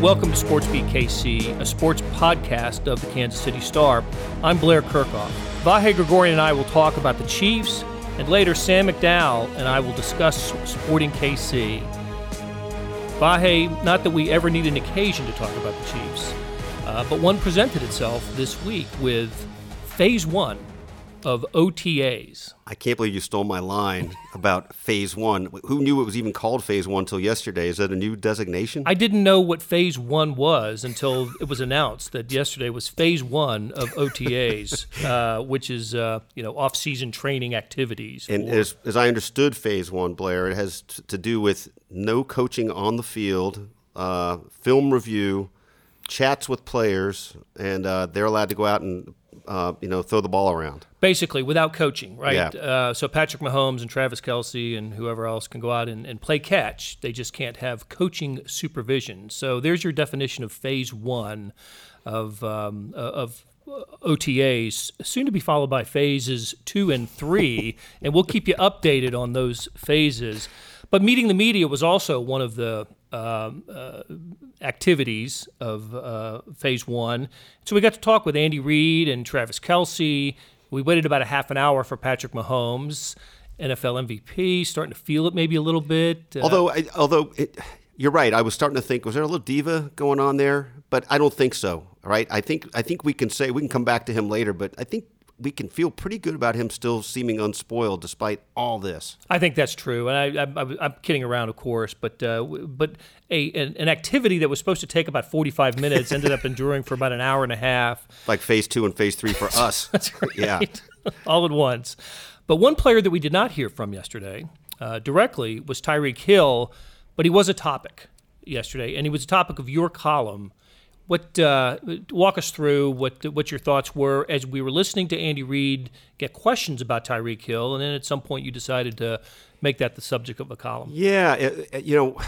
Welcome to SportsBeat KC, a sports podcast of the Kansas City Star. I'm Blair Kerkhoff. Vahe Gregorian and I will talk about the Chiefs, and later Sam McDowell and I will discuss supporting KC. Vahe, not that we ever need an occasion to talk about the Chiefs, uh, but one presented itself this week with Phase One of OTAs. I can't believe you stole my line about phase one. Who knew it was even called phase one until yesterday? Is that a new designation? I didn't know what phase one was until it was announced that yesterday was phase one of OTAs, uh, which is uh, you know off-season training activities. and as, as I understood phase one, Blair, it has t- to do with no coaching on the field, uh, film review, chats with players, and uh, they're allowed to go out and uh, you know throw the ball around. basically without coaching, right? Yeah. Uh, so Patrick Mahomes and Travis Kelce and whoever else can go out and, and play catch. They just can't have coaching supervision. So there's your definition of phase one of um, uh, of OTAs, soon to be followed by phases two and three, and we'll keep you updated on those phases. But meeting the media was also one of the um, uh, activities of uh, phase one. So we got to talk with Andy Reid and Travis Kelce. We waited about a half an hour for Patrick Mahomes, NFL MVP, starting to feel it maybe a little bit. Uh, Although, I, although it, you're right, I was starting to think, was there a little diva going on there? But I don't think so. Right? I think I think we can say we can come back to him later, but I think we can feel pretty good about him still seeming unspoiled despite all this. I think that's true, and I, I'm kidding around, of course. But uh, but a an, an activity that was supposed to take about 45 minutes ended up enduring for about an hour and a half. Like phase two and phase three for us. Yeah. all at once. But one player that we did not hear from yesterday uh, directly was Tyreek Hill, but he was a topic yesterday, and he was a topic of your column. What uh, walk us through what what your thoughts were as we were listening to Andy Reid get questions about Tyreek Hill, and then at some point you decided to make that the subject of a column. Yeah, it- you know,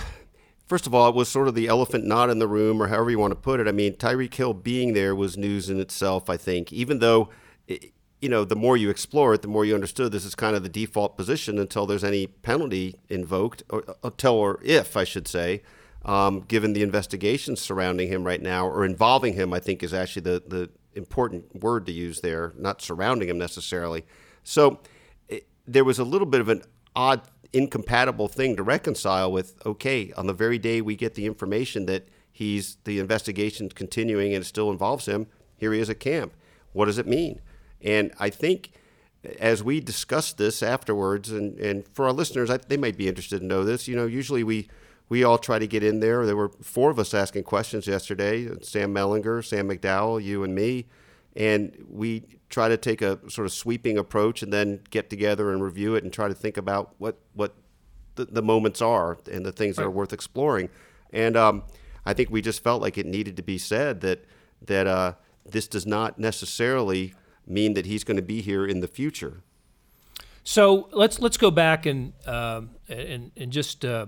first of all, it was sort of the elephant not in the room, or however you want to put it. I mean, Tyreek Hill being there was news in itself, I think, even though, it- you know, the more you explore it, the more you understood this is kind of the default position until there's any penalty invoked, or until or if, I should say, um, given the investigations surrounding him right now, or involving him, I think is actually the, the important word to use there, not surrounding him necessarily. So it, there was a little bit of an odd, incompatible thing to reconcile with. Okay, on the very day we get the information that he's the investigation's continuing and it still involves him, here he is at camp. What does it mean? And I think as we discussed this afterwards, and, and for our listeners, I, they might be interested to know this. You know, usually we we all try to get in there. There were four of us asking questions yesterday: Sam Mellinger, Sam McDowell, you, and me. And we try to take a sort of sweeping approach, and then get together and review it, and try to think about what what the, the moments are and the things that are worth exploring. And um, I think we just felt like it needed to be said that that uh, this does not necessarily mean that he's going to be here in the future. So let's let's go back and um, and and just uh, uh,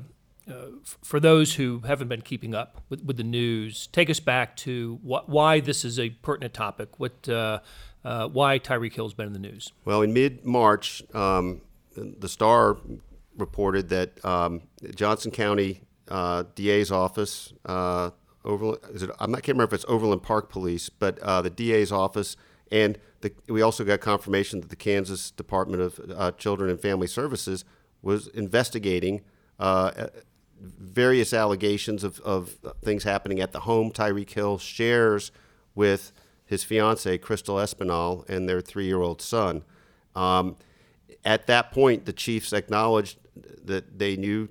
for those who haven't been keeping up with, with the news, take us back to wh- why this is a pertinent topic. What uh, uh, why Tyreek Hill's been in the news? Well, in mid March, um, the Star reported that um, Johnson County uh, DA's office, uh, Overland, it, not can't remember if it's Overland Park Police, but uh, the DA's office, and the, we also got confirmation that the Kansas Department of uh, Children and Family Services was investigating various allegations of, of things happening at the home Tyreek Hill shares with his fiancee, Crystal Espinal, and their three year old son. Um, at that point, the Chiefs acknowledged that they knew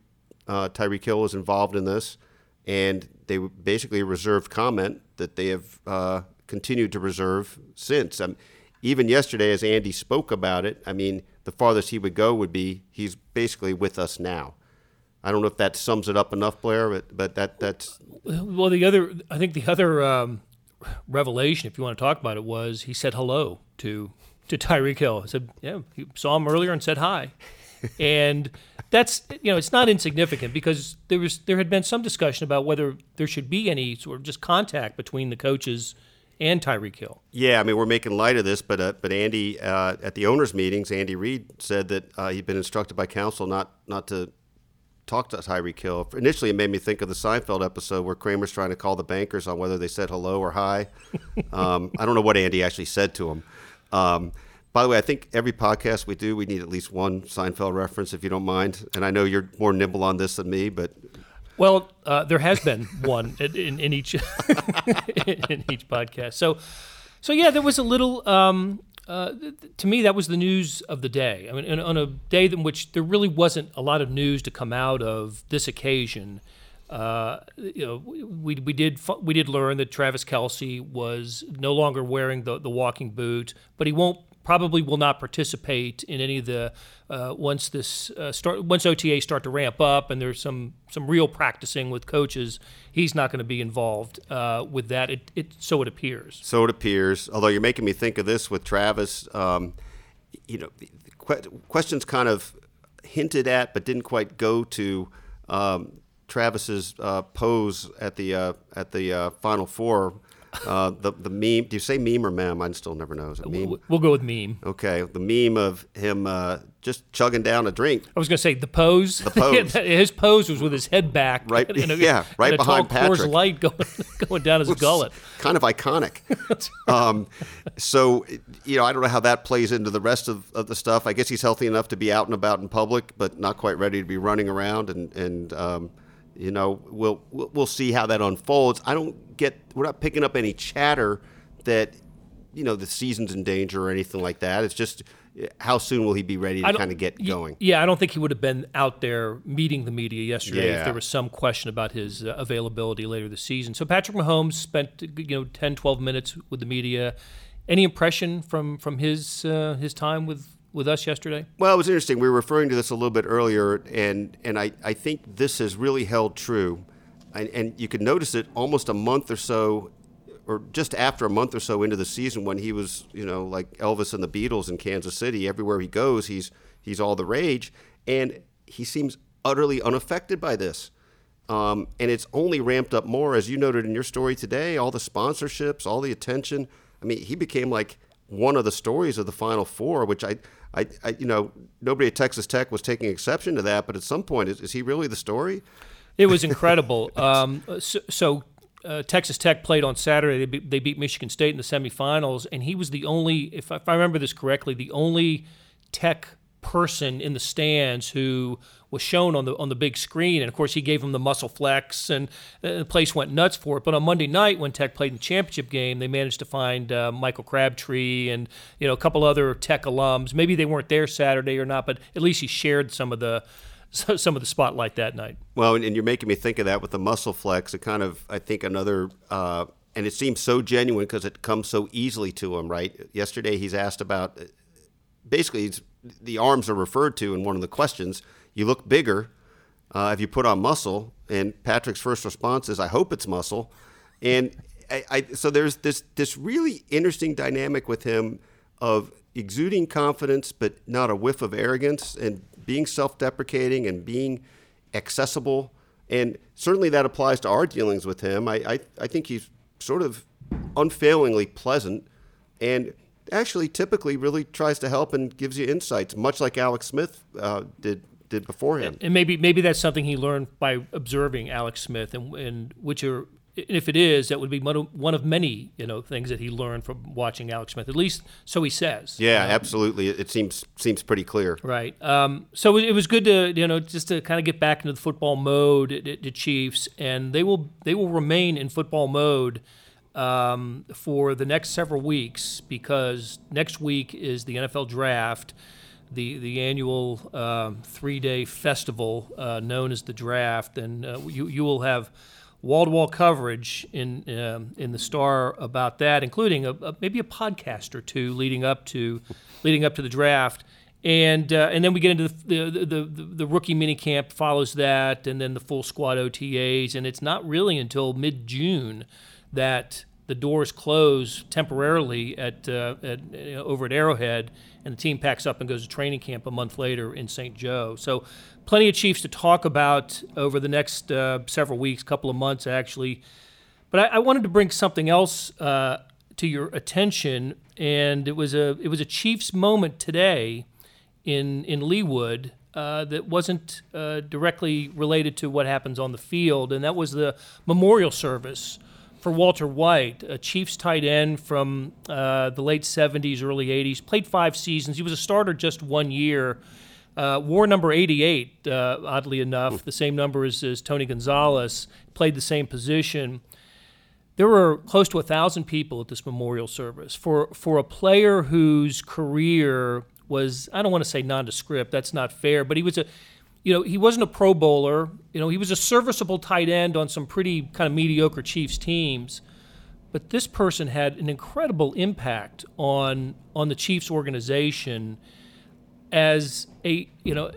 uh, Tyreek Hill was involved in this, and they basically reserved comment that they have uh, continued to reserve since. Um, even yesterday, as Andy spoke about it, I mean, the farthest he would go would be he's basically with us now. I don't know if that sums it up enough, Blair, but, but that that's Well, the other I think the other um, revelation, if you want to talk about it, was he said hello to to Tyreek Hill. He said, yeah, he saw him earlier and said hi. and that's you know it's not insignificant because there was there had been some discussion about whether there should be any sort of just contact between the coaches and Tyreek Hill. Yeah, I mean we're making light of this, but uh, but Andy uh, at the owners' meetings, Andy Reid said that uh, he'd been instructed by counsel not not to talk to Tyreek Hill. Initially, it made me think of the Seinfeld episode where Kramer's trying to call the bankers on whether they said hello or hi. um, I don't know what Andy actually said to him. Um, by the way, I think every podcast we do, we need at least one Seinfeld reference, if you don't mind. And I know you're more nimble on this than me, but well, uh, there has been one in, in, in each in each podcast. So, so yeah, there was a little. Um, uh, to me, that was the news of the day. I mean, on a day in which there really wasn't a lot of news to come out of this occasion. Uh, you know, we, we did we did learn that Travis Kelce was no longer wearing the, the walking boot, but he won't probably will not participate in any of the uh, once this uh, start once OTA start to ramp up and there's some some real practicing with coaches. He's not going to be involved uh, with that. It, it so it appears. So it appears. Although you're making me think of this with Travis. Um, you know, questions kind of hinted at but didn't quite go to. Um, Travis's uh, pose at the uh, at the uh, Final Four uh, the the meme. Do you say meme or meme? I still never know. Is it meme? We'll go with meme. Okay, the meme of him uh, just chugging down a drink. I was going to say the pose. The pose. his pose was with his head back, right? A, yeah, right behind tall Patrick. Coors Light going going down his gullet. Kind of iconic. um, so you know, I don't know how that plays into the rest of, of the stuff. I guess he's healthy enough to be out and about in public, but not quite ready to be running around and and. Um, you know, we'll we'll see how that unfolds. I don't get we're not picking up any chatter that you know the season's in danger or anything like that. It's just how soon will he be ready to kind of get going? Yeah, I don't think he would have been out there meeting the media yesterday yeah. if there was some question about his uh, availability later this season. So Patrick Mahomes spent you know 10, 12 minutes with the media. Any impression from from his uh, his time with with us yesterday? Well, it was interesting. We were referring to this a little bit earlier, and and I, I think this has really held true. And, and you could notice it almost a month or so, or just after a month or so into the season when he was, you know, like Elvis and the Beatles in Kansas City. Everywhere he goes, he's he's all the rage, and he seems utterly unaffected by this. Um, and it's only ramped up more, as you noted in your story today. All the sponsorships, all the attention. I mean, he became like one of the stories of the Final Four, which I I, I, you know, nobody at Texas Tech was taking exception to that, but at some point, is, is he really the story? It was incredible. um, so, so uh, Texas Tech played on Saturday. They beat, they beat, Michigan State in the semifinals, and he was the only, if, if I remember this correctly, the only Tech person in the stands who was shown on the on the big screen. And of course, he gave him the muscle flex, and the place went nuts for it. But on Monday night, when Tech played in the championship game, they managed to find uh, Michael Crabtree and you know a couple other Tech alums. Maybe they weren't there Saturday or not, but at least he shared some of the some of the spotlight that night. Well, and you're making me think of that with the muscle flex. It kind of, I think, another. Uh, and it seems so genuine because it comes so easily to him, right? Yesterday, he's asked about basically the arms are referred to in one of the questions you look bigger uh, if you put on muscle. And Patrick's first response is, I hope it's muscle. And I, I, so there's this, this really interesting dynamic with him of exuding confidence, but not a whiff of arrogance, and being self deprecating and being accessible. And certainly that applies to our dealings with him. I, I, I think he's sort of unfailingly pleasant and actually typically really tries to help and gives you insights, much like Alex Smith uh, did did before him. And maybe maybe that's something he learned by observing Alex Smith, and, and which are if it is, that would be one of, many you know things that he learned from watching Alex Smith. At least so he says. Yeah, um, absolutely. It seems seems pretty clear. Right. Um, so it was good to you know just to kind of get back into the football mode. The Chiefs, and they will they will remain in football mode. Um, for the next several weeks, because next week is the NFL draft, the the annual uh, three day festival uh, known as the draft, and uh, you you will have wall to wall coverage in um, in the Star about that, including a, a, maybe a podcast or two leading up to leading up to the draft. And, uh, and then we get into the, the, the, the rookie mini camp follows that, and then the full squad OTAs. And it's not really until mid June that the doors close temporarily at, uh, at you know, over at Arrowhead, and the team packs up and goes to training camp a month later in St. Joe. So, plenty of Chiefs to talk about over the next uh, several weeks, couple of months actually. But I, I wanted to bring something else uh, to your attention, and it was a it was a Chiefs moment today in in Leawood. uh, that wasn't uh, directly related to what happens on the field, and that was the memorial service for Walter White, a Chiefs tight end from uh, the late 70s, early 80s. Played five seasons. He was a starter just one year. Uh, wore number 88, uh, oddly enough, the same number as, as Tony Gonzalez. Played the same position. There were close to a thousand people at this memorial service for for a player whose career was I don't want to say nondescript. That's not fair, but he was a you know, he wasn't a Pro Bowler. You know, he was a serviceable tight end on some pretty kind of mediocre Chiefs teams. But this person had an incredible impact on on the Chiefs organization as a you know.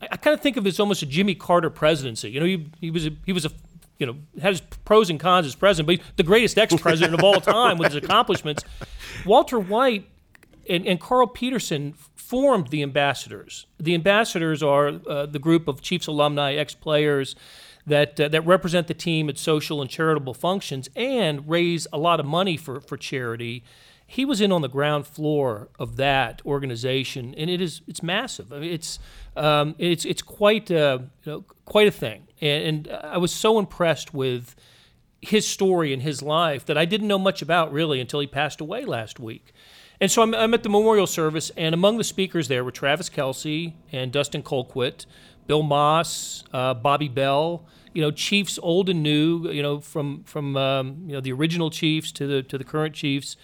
I kind of think of it as almost a Jimmy Carter presidency. You know, he, he was a, he was a you know had his pros and cons as president, but the greatest ex-president of all time with his accomplishments. Walter White and, and Carl Peterson formed the ambassadors. The ambassadors are uh, the group of Chiefs alumni, ex players that uh, that represent the team at social and charitable functions and raise a lot of money for for charity. He was in on the ground floor of that organization, and it is it's massive. I mean, it's um, it's it's quite uh, you know, quite a thing, and, and I was so impressed with his story and his life that I didn't know much about really until he passed away last week. And so I'm, I'm, at the memorial service, and among the speakers there were Travis Kelce and Dustin Colquitt, Bill Maas, uh, Bobby Bell. You know, Chiefs old and new. You know, from from um, you know the original Chiefs to the to the current Chiefs.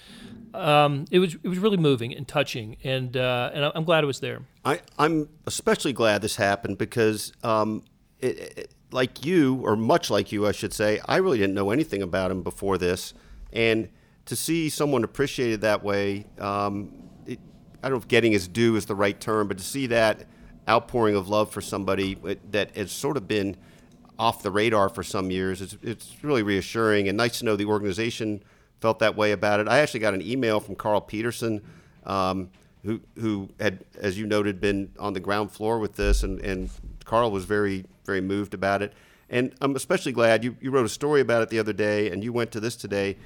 Um, it was it was really moving and touching, and uh, and I'm glad it was there. I, I'm especially glad this happened because, um, it, it, like you, or much like you, I should say, I really didn't know anything about him before this, and to see someone appreciated that way, um, it, I don't know if getting his due is the right term, but to see that outpouring of love for somebody that has sort of been off the radar for some years, it's, it's really reassuring and nice to know the organization felt that way about it. I actually got an email from Carl Peterson, um, who, who had, as you noted, been on the ground floor with this, and, and Carl was very, very moved about it. And I'm especially glad you, you wrote a story about it the other day, and you went to this today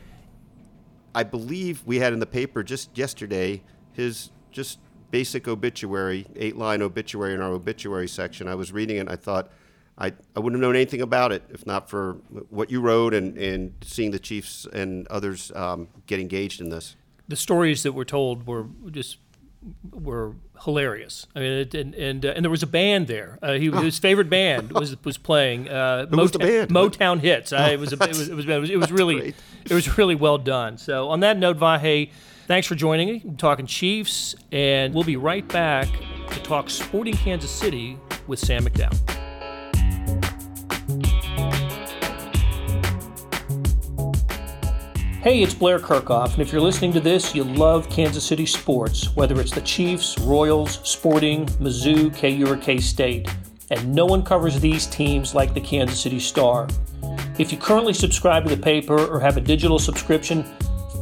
I believe we had in the paper just yesterday his just basic obituary, eight line obituary in our obituary section. I was reading it and I thought I, I wouldn't have known anything about it if not for what you wrote and, and seeing the Chiefs and others um, get engaged in this. The stories that were told were just were hilarious. I mean, it, and and, uh, and there was a band there. Uh, he, his favorite band was was playing. Uh, Motown, was the band? Motown hits. I, it was a, it was it was, it was, it was really great. it was really well done. So on that note, Vahe, thanks for joining me. I'm talking Chiefs, and we'll be right back to talk Sporting Kansas City with Sam McDowell. Hey, it's Blair Kerkhoff, and if you're listening to this, you love Kansas City sports, whether it's the Chiefs, Royals, Sporting, Mizzou, KU, or K State. And no one covers these teams like the Kansas City Star. If you currently subscribe to the paper or have a digital subscription,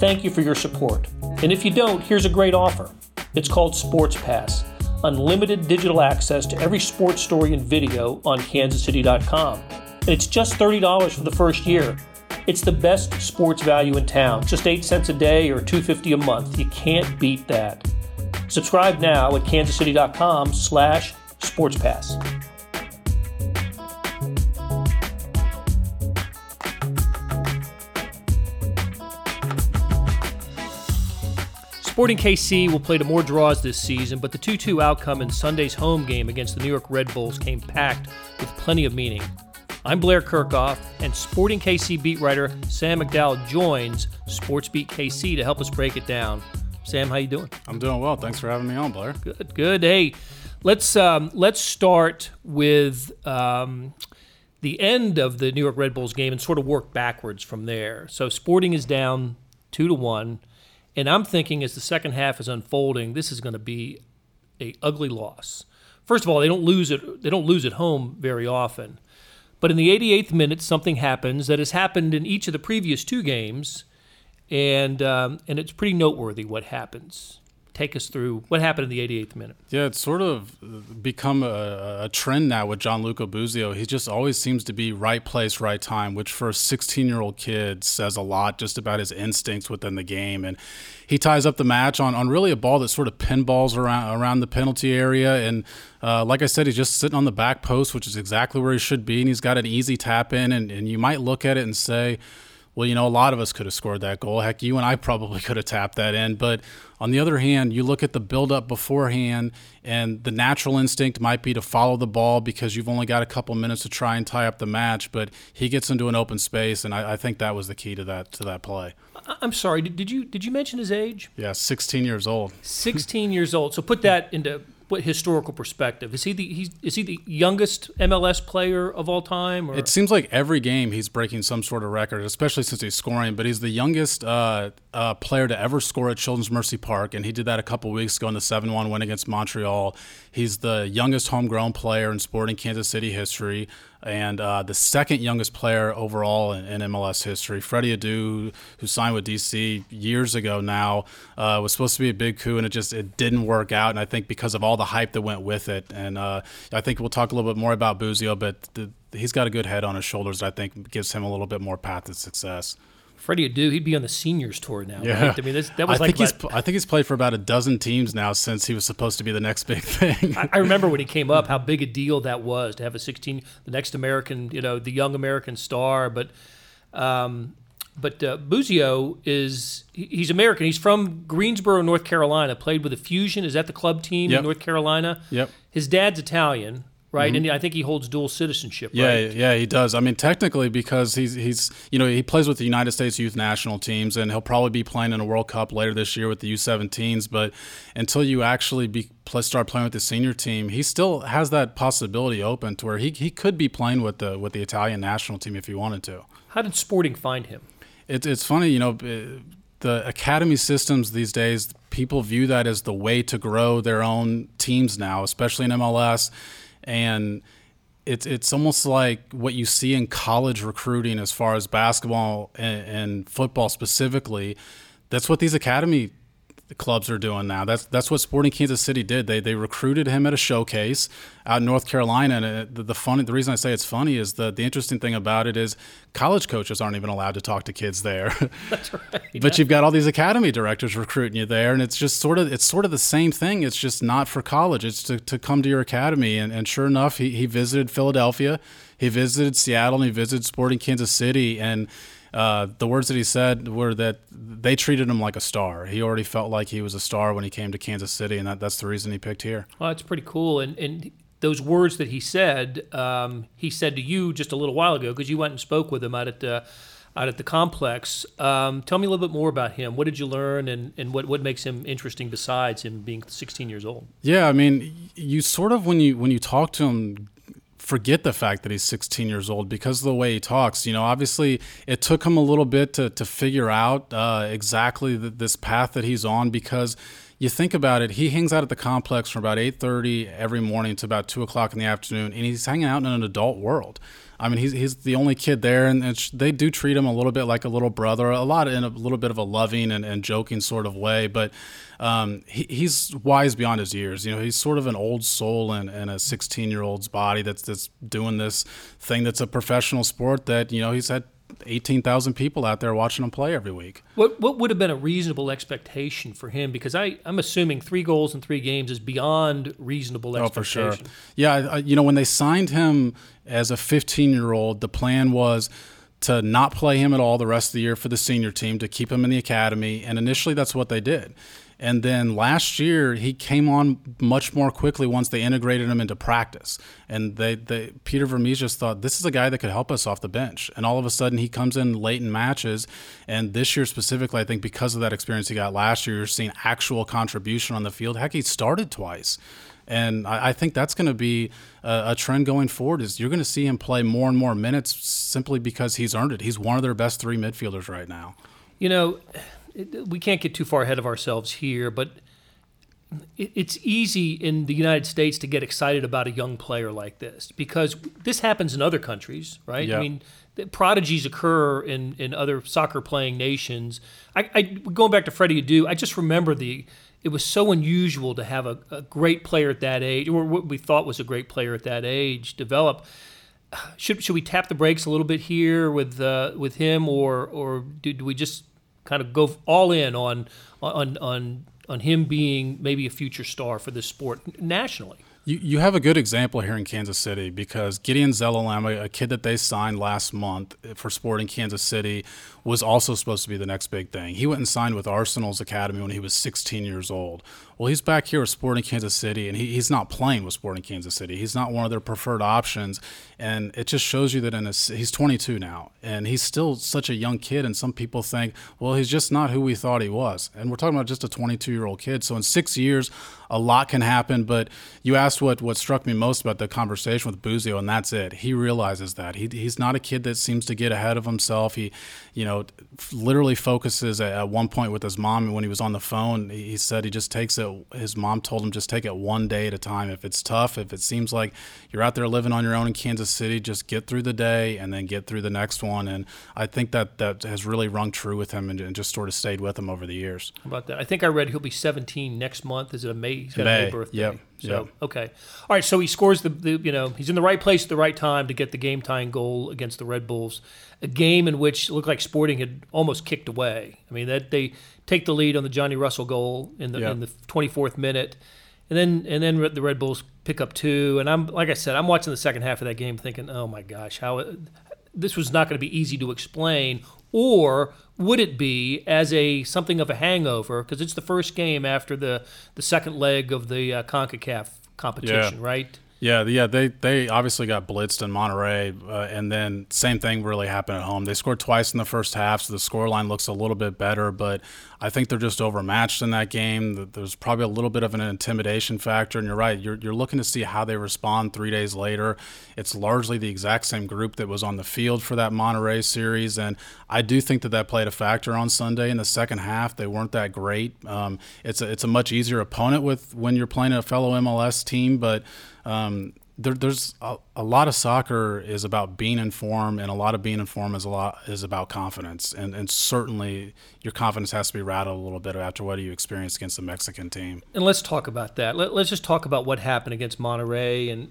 thank you for your support. And if you don't, here's a great offer. It's called Sports Pass unlimited digital access to every sports story and video on kansascity.com. And it's just $30 for the first year. It's the best sports value in town. Just 8 cents a day or 250 a month. You can't beat that. Subscribe now at kansascity.com slash sportspass. Sporting KC will play to more draws this season, but the 2 2 outcome in Sunday's home game against the New York Red Bulls came packed with plenty of meaning. I'm Blair Kerkhoff, and Sporting KC beat writer Sam McDowell joins Sports Beat KC to help us break it down. Sam, how you doing? I'm doing well. Thanks for having me on, Blair. Good, good. Hey, let's um, let's start with um, the end of the New York Red Bulls game and sort of work backwards from there. So Sporting is down two to one, and I'm thinking as the second half is unfolding, this is going to be a ugly loss. First of all, they don't lose it. They don't lose at home very often. But in the 88th minute, something happens that has happened in each of the previous two games, and um, and it's pretty noteworthy what happens. Take us through what happened in the 88th minute. Yeah, it's sort of become a, a trend now with Gianluca Busio. He just always seems to be right place, right time, which for a 16 year old kid says a lot just about his instincts within the game. And he ties up the match on, on really a ball that sort of pinballs around around the penalty area. And uh, like I said, he's just sitting on the back post, which is exactly where he should be. And he's got an easy tap in. And, and you might look at it and say, well, you know, a lot of us could have scored that goal. Heck, you and I probably could have tapped that in. But on the other hand, you look at the buildup beforehand, and the natural instinct might be to follow the ball because you've only got a couple minutes to try and tie up the match. But he gets into an open space, and I, I think that was the key to that to that play. I'm sorry. Did, did you did you mention his age? Yeah, 16 years old. 16 years old. So put that into what historical perspective is he the he's, is he the youngest MLS player of all time? Or? It seems like every game he's breaking some sort of record, especially since he's scoring. But he's the youngest uh, uh, player to ever score at Children's Mercy Park, and he did that a couple weeks ago in the seven-one win against Montreal. He's the youngest homegrown player in Sporting Kansas City history and uh, the second youngest player overall in, in, MLS history. Freddie Adu, who signed with DC years ago now, uh, was supposed to be a big coup, and it just it didn't work out. And I think because of all the hype that went with it, and uh, I think we'll talk a little bit more about Busio, but the, he's got a good head on his shoulders. That I think gives him a little bit more path to success. Freddie Adu, he'd be on the seniors tour now. Yeah. Right? I mean, that was I like. Think he's, I think he's played for about a dozen teams now since he was supposed to be the next big thing. I, I, remember when he came up, how big a deal that was to have a 16, the next American, you know, the young American star. But, um, but uh, Busio is he's American. He's from Greensboro, North Carolina. Played with the Fusion. Is that the club team yep. in North Carolina? Yep. His dad's Italian right? Mm-hmm. And I think he holds dual citizenship. Yeah, right? yeah, he does. I mean, technically, because he's he's you know he plays with the United States youth national teams, and he'll probably be playing in a World Cup later this year with the U17s. But until you actually be start playing with the senior team, he still has that possibility open to where he he could be playing with the with the Italian national team if he wanted to. How did Sporting find him? It's it's funny, you know. The academy systems these days, people view that as the way to grow their own teams now, especially in MLS and it's it's almost like what you see in college recruiting as far as basketball and, and football specifically. That's what these academy the clubs are doing now. That's that's what Sporting Kansas City did. They they recruited him at a showcase out in North Carolina. And it, the, the funny the reason I say it's funny is the the interesting thing about it is college coaches aren't even allowed to talk to kids there. That's right. but you've got all these academy directors recruiting you there, and it's just sort of it's sort of the same thing. It's just not for college. It's to, to come to your academy. And, and sure enough, he, he visited Philadelphia, he visited Seattle, and he visited Sporting Kansas City, and uh, the words that he said were that they treated him like a star. He already felt like he was a star when he came to Kansas City, and that, that's the reason he picked here. Well, that's pretty cool. And, and those words that he said, um, he said to you just a little while ago because you went and spoke with him out at the out at the complex. Um, tell me a little bit more about him. What did you learn, and, and what, what makes him interesting besides him being 16 years old? Yeah, I mean, you sort of when you when you talk to him forget the fact that he's 16 years old because of the way he talks. You know, obviously it took him a little bit to, to figure out uh, exactly the, this path that he's on because you think about it, he hangs out at the complex from about 8.30 every morning to about 2 o'clock in the afternoon, and he's hanging out in an adult world. I mean, he's, he's the only kid there, and they do treat him a little bit like a little brother, a lot in a little bit of a loving and, and joking sort of way. But um, he, he's wise beyond his years. You know, he's sort of an old soul in, in a 16 year old's body that's that's doing this thing that's a professional sport that you know he's had 18,000 people out there watching him play every week. What what would have been a reasonable expectation for him? Because I I'm assuming three goals in three games is beyond reasonable expectation. Oh, for sure. Yeah, you know when they signed him as a 15 year old, the plan was to not play him at all the rest of the year for the senior team to keep him in the academy, and initially that's what they did. And then last year, he came on much more quickly once they integrated him into practice. And they, they Peter Vermes just thought this is a guy that could help us off the bench. And all of a sudden, he comes in late in matches. And this year specifically, I think because of that experience he got last year, you're seeing actual contribution on the field. Heck, he started twice. And I, I think that's going to be a, a, trend going forward. Is you're going to see him play more and more minutes simply because he's earned it. He's one of their best three midfielders right now. You know, we can't get too far ahead of ourselves here, but it's easy in the United States to get excited about a young player like this because this happens in other countries, right? Yeah. I mean, prodigies occur in, in other soccer playing nations. I, I going back to Freddie Adu, I just remember the it was so unusual to have a, a great player at that age, or what we thought was a great player at that age, develop. Should should we tap the brakes a little bit here with uh, with him, or or do, do we just kind of go all in on on on on him being maybe a future star for this sport nationally? You, you have a good example here in Kansas City because Gedion Zelalem, a kid that they signed last month for Sporting Kansas City, was also supposed to be the next big thing. He went and signed with Arsenal's academy when he was 16 years old. Well, he's back here with Sporting Kansas City, and he, he's not playing with Sporting Kansas City. He's not one of their preferred options, and it just shows you that in a, he's 22 now, and he's still such a young kid. And some people think, well, he's just not who we thought he was. And we're talking about just a 22 year old kid. So in six years, a lot can happen. But you asked what what struck me most about the conversation with Busio, and that's it. He realizes that he, he's not a kid that seems to get ahead of himself. He, you know, literally focuses at, at one point with his mom when he was on the phone. He said he just takes it. So his mom told him just take it one day at a time. If it's tough, if it seems like you're out there living on your own in Kansas City, just get through the day and then get through the next one. And I think that that has really rung true with him and, and just sort of stayed with him over the years. How about that? I think I read he'll be 17 next month. Is it a May? He's got May. a May birthday. Yep. So yep. okay, all right. So he scores the, the you know he's in the right place at the right time to get the game tying goal against the Red Bulls, a game in which it looked like Sporting had almost kicked away. I mean that they take the lead on the Johnny Russell goal in the in the 24th minute, and then and then the Red Bulls pick up two. And I'm like I said, I'm watching the second half of that game thinking, oh my gosh, how this was not going to be easy to explain or would it be as a something of a hangover because it's the first game after the the second leg of the uh, Concacaf competition, yeah. right? Yeah, yeah, they they obviously got blitzed in Monterrey, uh, and then same thing really happened at home. They scored twice in the first half, so the scoreline looks a little bit better. But I think they're just overmatched in that game. There's probably a little bit of an intimidation factor, and you're right. You're you're looking to see how they respond three days later. It's largely the exact same group that was on the field for that Monterrey series, and I do think that that played a factor on Sunday in the second half. They weren't that great. Um, it's a, it's a much easier opponent with when you're playing a fellow MLS team, but um, there, there's a, a, lot of soccer is about being in form, and a lot of being in form is a lot is about confidence, and and certainly your confidence has to be rattled a little bit after what you experienced against the Mexican team. And let's talk about that. Let, us just talk about what happened against Monterrey and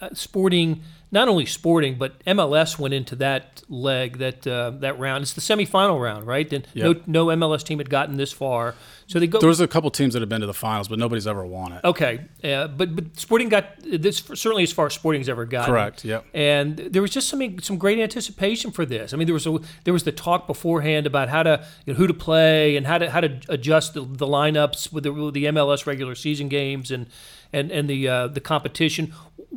uh, Sporting not only Sporting but MLS went into that leg that uh, that round. It's the semifinal round, right? And yep. no no MLS team had gotten this far, so they go. There was a couple teams that have been to the finals, but nobody's ever won it. Okay, uh, but but Sporting got this certainly as far as Sporting's ever gotten. Correct. Yep. And there was just some some great anticipation for this. I mean, there was a, there was the talk beforehand about how to you know, who to play and how to how to adjust the, the lineups with the, with the MLS regular season games and and and the uh, the competition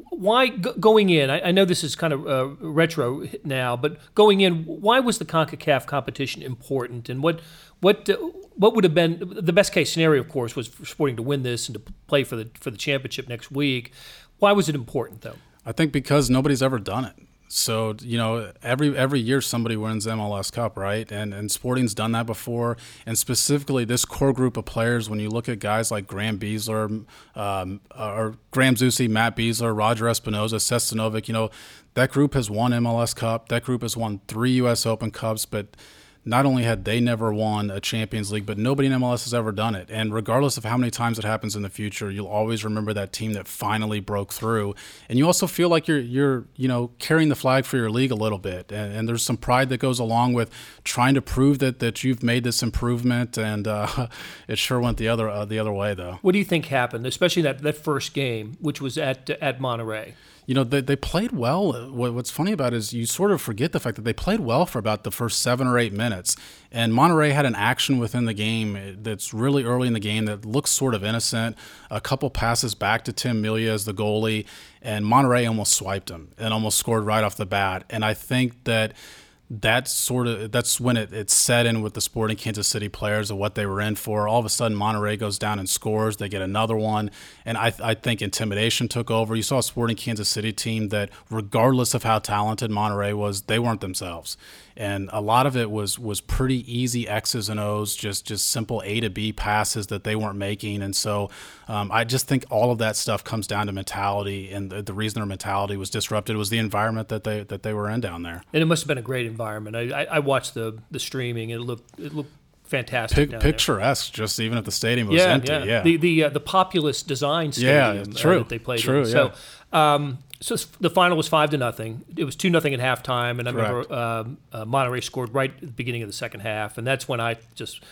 why going in? I, I, know this is kind of uh, retro now, but going in, why was the Concacaf competition important, and what what uh, what would have been the best case scenario? Of course, was for Sporting to win this and to play for the for the championship next week. Why was it important, though? I think because nobody's ever done it. So you know, every every year somebody wins MLS Cup, right? And and Sporting's done that before. And specifically, this core group of players, when you look at guys like Graham Beasler, um, or Graham Zusi, Matt Besler, Roger Espinoza, Seth Sinovic, you know, that group has won MLS Cup. That group has won three U.S. Open Cups, but not only had they never won a Champions League, but nobody in MLS has ever done it. And regardless of how many times it happens in the future, you'll always remember that team that finally broke through. And you also feel like you're you're you know carrying the flag for your league a little bit. And, and there's some pride that goes along with trying to prove that that you've made this improvement. And uh, it sure went the other uh, the other way though. What do you think happened, especially that that first game, which was at at Monterrey? You know, they, they played well. what's funny about it is you sort of forget the fact that they played well for about the first seven or eight minutes. And Monterrey had an action within the game that's really early in the game that looks sort of innocent. A couple passes back to Tim Melia as the goalie, and Monterrey almost swiped him and almost scored right off the bat. And I think that – that's sort of that's when it, it set in with the sporting Kansas City players of what they were in for. All of a sudden, monterrey goes down and scores. They get another one, and I, I think intimidation took over. You saw a sporting Kansas City team that, regardless of how talented monterrey was, they weren't themselves and a lot of it was was pretty easy X's and O's, just just simple A to B passes that they weren't making, and so um, I just think all of that stuff comes down to mentality, and the, the, reason their mentality was disrupted was the environment that they that they were in down there. And it must have been a great environment. I, I, I watched the the streaming; it looked it looked fantastic. Pic- down there. picturesque, just even if the stadium was yeah, empty. yeah, Yeah, The the uh, the populous design stadium. Yeah, uh, true, that they played true, in. So, um, so the final was five to nothing. It was two nothing at halftime, and I Correct. remember um, uh, Monterrey scored right at the beginning of the second half, and that's when I just.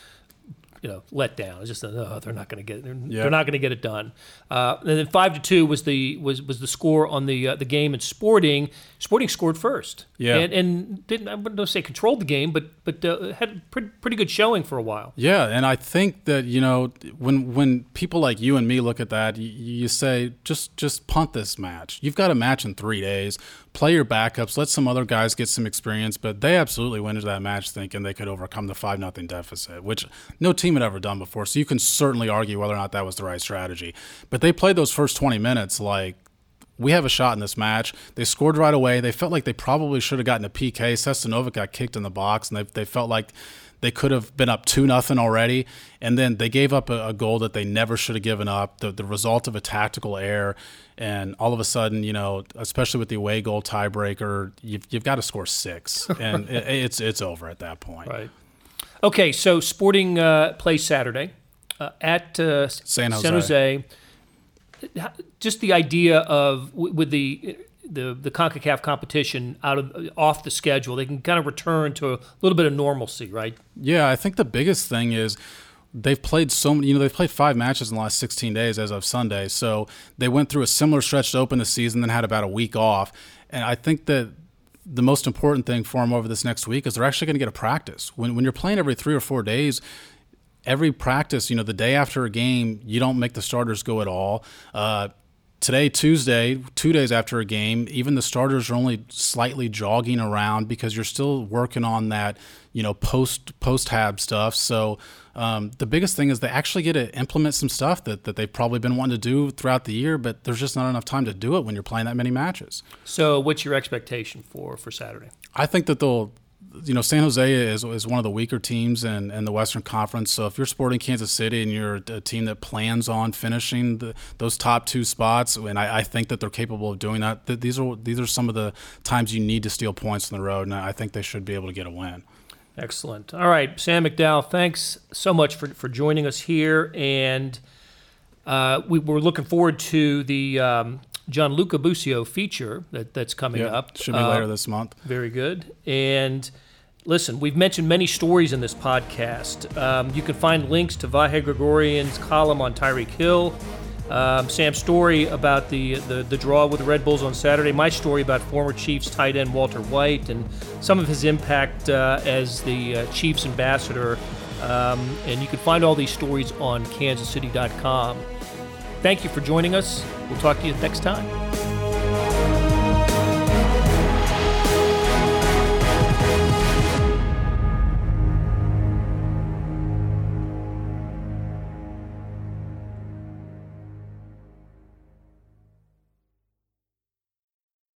You know, let down. It's just oh, they're not going to get. They're, Yeah. they're not going to get it done. Uh, and then five to two was the was was the score on the uh, the game. And Sporting Sporting scored first. Yeah. and, and didn't I wouldn't say controlled the game, but but uh, had a pretty, pretty good showing for a while. Yeah, and I think that you know when when people like you and me look at that, you, you say just just punt this match. You've got a match in three days. Play your backups. Let some other guys get some experience. But they absolutely went into that match thinking they could overcome the five nothing deficit, which no team had ever done before. So you can certainly argue whether or not that was the right strategy. But they played those first twenty minutes like we have a shot in this match. They scored right away. They felt like they probably should have gotten a PK. Seth Sinovic got kicked in the box, and they, they felt like they could have been up 2 nothing already. And then they gave up a, a goal that they never should have given up, the, the result of a tactical error. And all of a sudden, you know, especially with the away goal tiebreaker, you've, you've got to score six. And it, it's, it's over at that point. Right. Okay, so Sporting uh, plays Saturday uh, at uh, San Jose. San Jose. Just the idea of with the the the Concacaf competition out of off the schedule, they can kind of return to a little bit of normalcy, right? Yeah, I think the biggest thing is they've played so many, you know, they've played five matches in the last 16 days as of Sunday. So they went through a similar stretch to open the season, then had about a week off. And I think that the most important thing for them over this next week is they're actually going to get a practice. When, when you're playing every three or four days, every practice, you know, the day after a game, you don't make the starters go at all. Uh, today, Tuesday, two days after a game, even the starters are only slightly jogging around because you're still working on that, you know, post post hab stuff. So um, the biggest thing is they actually get to implement some stuff that, that they've probably been wanting to do throughout the year, but there's just not enough time to do it when you're playing that many matches. So, what's your expectation for for Saturday? I think that they'll, you know, San Jose is, is one of the weaker teams in, in the Western Conference. So if you're sporting Kansas City and you're a team that plans on finishing the, those top two spots, and I, I think that they're capable of doing that, th- these are these are some of the times you need to steal points on the road, and I think they should be able to get a win. Excellent. All right, Sam McDowell, thanks so much for, for joining us here. And uh, we, we're looking forward to the um, Gianluca Busio feature that, that's coming up. should be Uh, later this month. Very good. And listen, we've mentioned many stories in this podcast. Um, you can find links to Vahe Gregorian's column on Tyreek Hill, um, Sam's story about the, the the draw with the Red Bulls on Saturday, my story about former Chiefs tight end Walter White, and some of his impact uh, as the uh, Chiefs ambassador. Um, and you can find all these stories on kansascity.com. Thank you for joining us. We'll talk to you next time.